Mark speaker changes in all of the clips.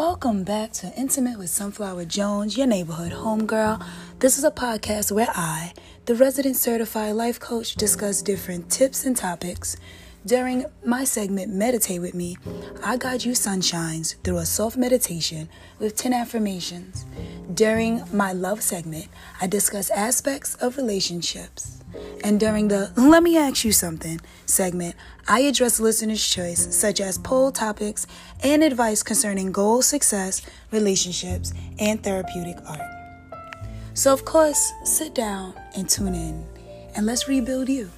Speaker 1: Welcome back to Intimate with Sunflower Jones, your neighborhood homegirl. This is a podcast where I, the resident certified life coach, discuss different tips and topics. During my segment, Meditate with Me, I guide you sunshines through a soft meditation with 10 affirmations. During my love segment, I discuss aspects of relationships. And during the Let Me Ask You Something segment, I address listeners' choice, such as poll topics and advice concerning goals, success, relationships, and therapeutic art. So, of course, sit down and tune in, and let's rebuild you.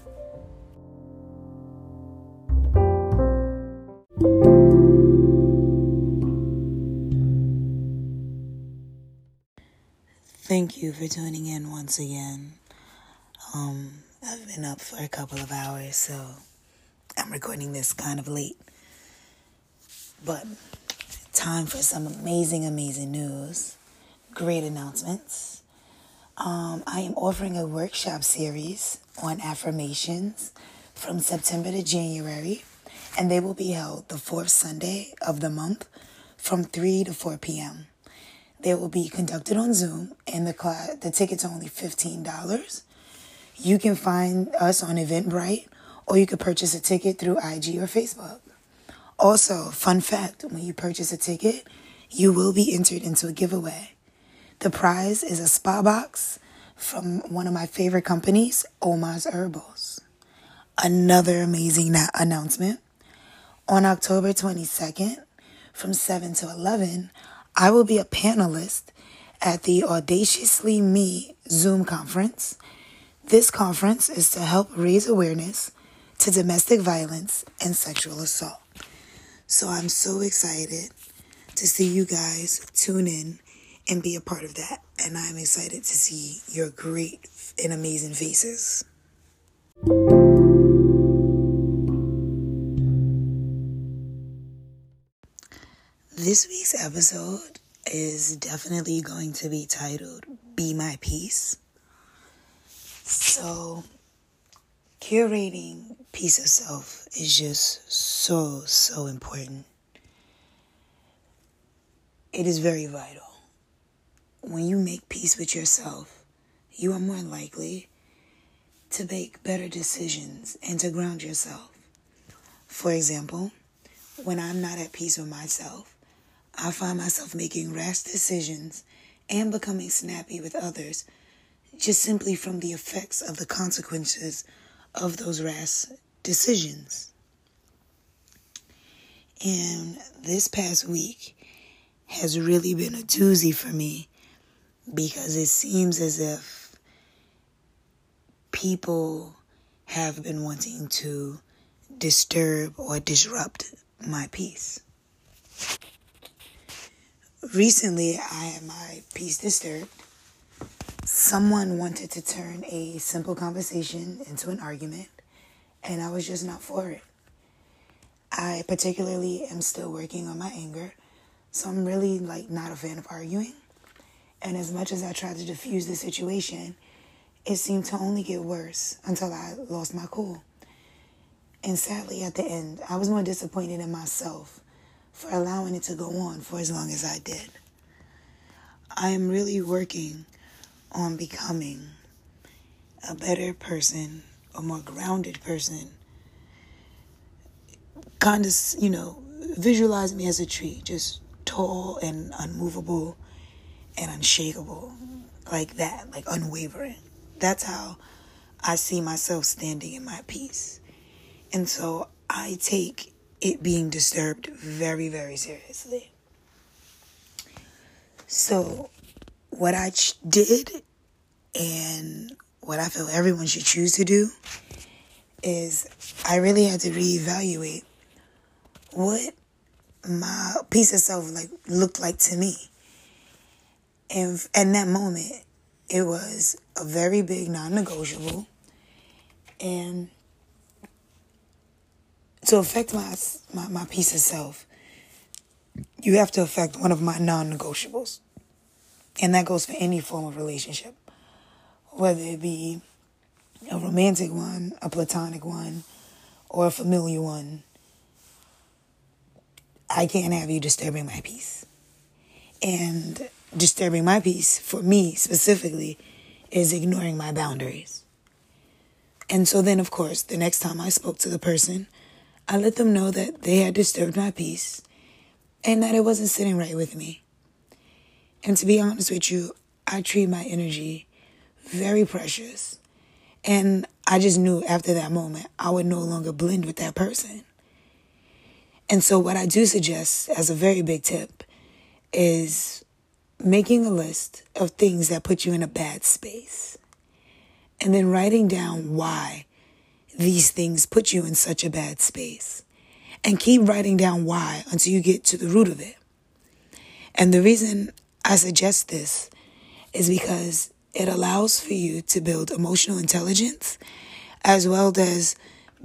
Speaker 1: Thank you for tuning in once again. Um, I've been up for a couple of hours, so I'm recording this kind of late. But time for some amazing, amazing news. Great announcements. Um, I am offering a workshop series on affirmations from September to January, and they will be held the fourth Sunday of the month from 3 to 4 p.m. They will be conducted on Zoom, and the class, the tickets are only $15 you can find us on Eventbrite or you can purchase a ticket through IG or Facebook. Also, fun fact when you purchase a ticket, you will be entered into a giveaway. The prize is a spa box from one of my favorite companies, Oma's Herbals. Another amazing na- announcement. On October 22nd, from 7 to 11, I will be a panelist at the Audaciously Me Zoom conference this conference is to help raise awareness to domestic violence and sexual assault. So I'm so excited to see you guys tune in and be a part of that. And I'm excited to see your great and amazing faces. This week's episode is definitely going to be titled Be My Peace. So, curating peace of self is just so, so important. It is very vital. When you make peace with yourself, you are more likely to make better decisions and to ground yourself. For example, when I'm not at peace with myself, I find myself making rash decisions and becoming snappy with others just simply from the effects of the consequences of those rash decisions. And this past week has really been a doozy for me because it seems as if people have been wanting to disturb or disrupt my peace. Recently, I had my peace disturbed someone wanted to turn a simple conversation into an argument, and I was just not for it. I particularly am still working on my anger, so I'm really like not a fan of arguing. And as much as I tried to diffuse the situation, it seemed to only get worse until I lost my cool. And sadly, at the end, I was more disappointed in myself for allowing it to go on for as long as I did. I am really working on becoming a better person, a more grounded person. Kind of, you know, visualize me as a tree, just tall and unmovable and unshakable, like that, like unwavering. That's how I see myself standing in my peace. And so I take it being disturbed very, very seriously. So what I ch- did and what I feel everyone should choose to do is I really had to reevaluate what my peace of self like looked like to me. And in that moment, it was a very big non-negotiable, and to affect my my, my peace of self, you have to affect one of my non-negotiables. And that goes for any form of relationship, whether it be a romantic one, a platonic one, or a familiar one. I can't have you disturbing my peace. And disturbing my peace, for me specifically, is ignoring my boundaries. And so then, of course, the next time I spoke to the person, I let them know that they had disturbed my peace and that it wasn't sitting right with me. And to be honest with you, I treat my energy very precious. And I just knew after that moment I would no longer blend with that person. And so, what I do suggest as a very big tip is making a list of things that put you in a bad space and then writing down why these things put you in such a bad space. And keep writing down why until you get to the root of it. And the reason I suggest this is because it allows for you to build emotional intelligence as well as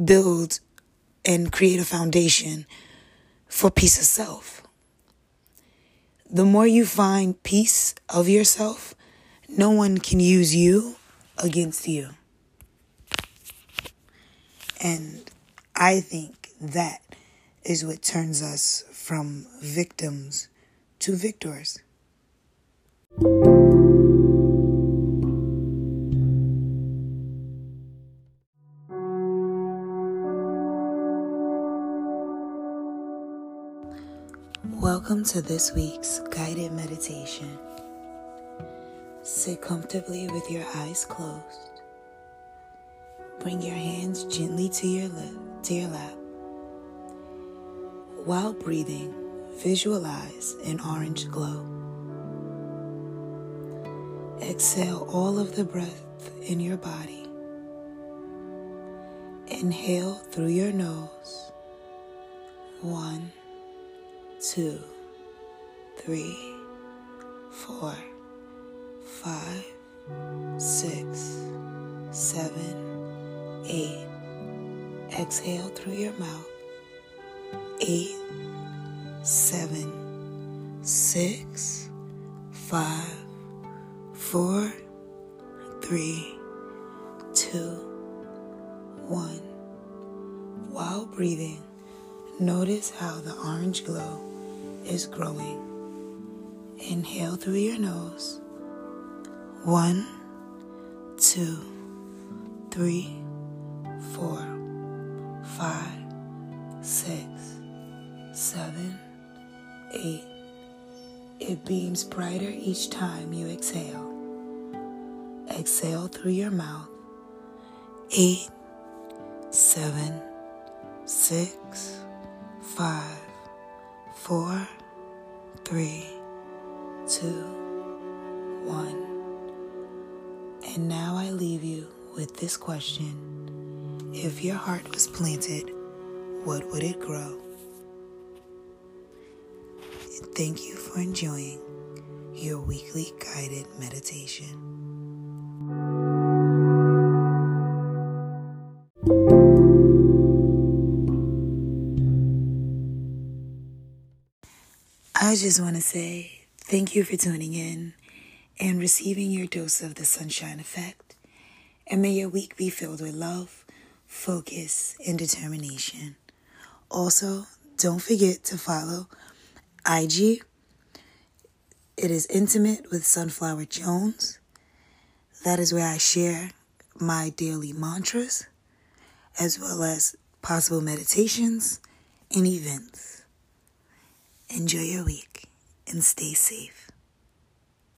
Speaker 1: build and create a foundation for peace of self. The more you find peace of yourself, no one can use you against you. And I think that is what turns us from victims to victors. Welcome to this week's guided meditation. Sit comfortably with your eyes closed. Bring your hands gently to your lip, to your lap. While breathing, visualize an orange glow. Exhale all of the breath in your body. Inhale through your nose. One, two, three, four, five, six, seven, eight. Exhale through your mouth. Eight, seven, six, five, four, three, two, one. While breathing, notice how the orange glow is growing. Inhale through your nose. One, two, three, four, five, six, seven, eight. It beams brighter each time you exhale. Exhale through your mouth. Eight, seven, six, five, four, three, two, one. And now I leave you with this question If your heart was planted, what would it grow? Thank you for enjoying your weekly guided meditation. I just want to say thank you for tuning in and receiving your dose of the sunshine effect. And may your week be filled with love, focus, and determination. Also, don't forget to follow IG. It is intimate with Sunflower Jones. That is where I share my daily mantras as well as possible meditations and events. Enjoy your week and stay safe.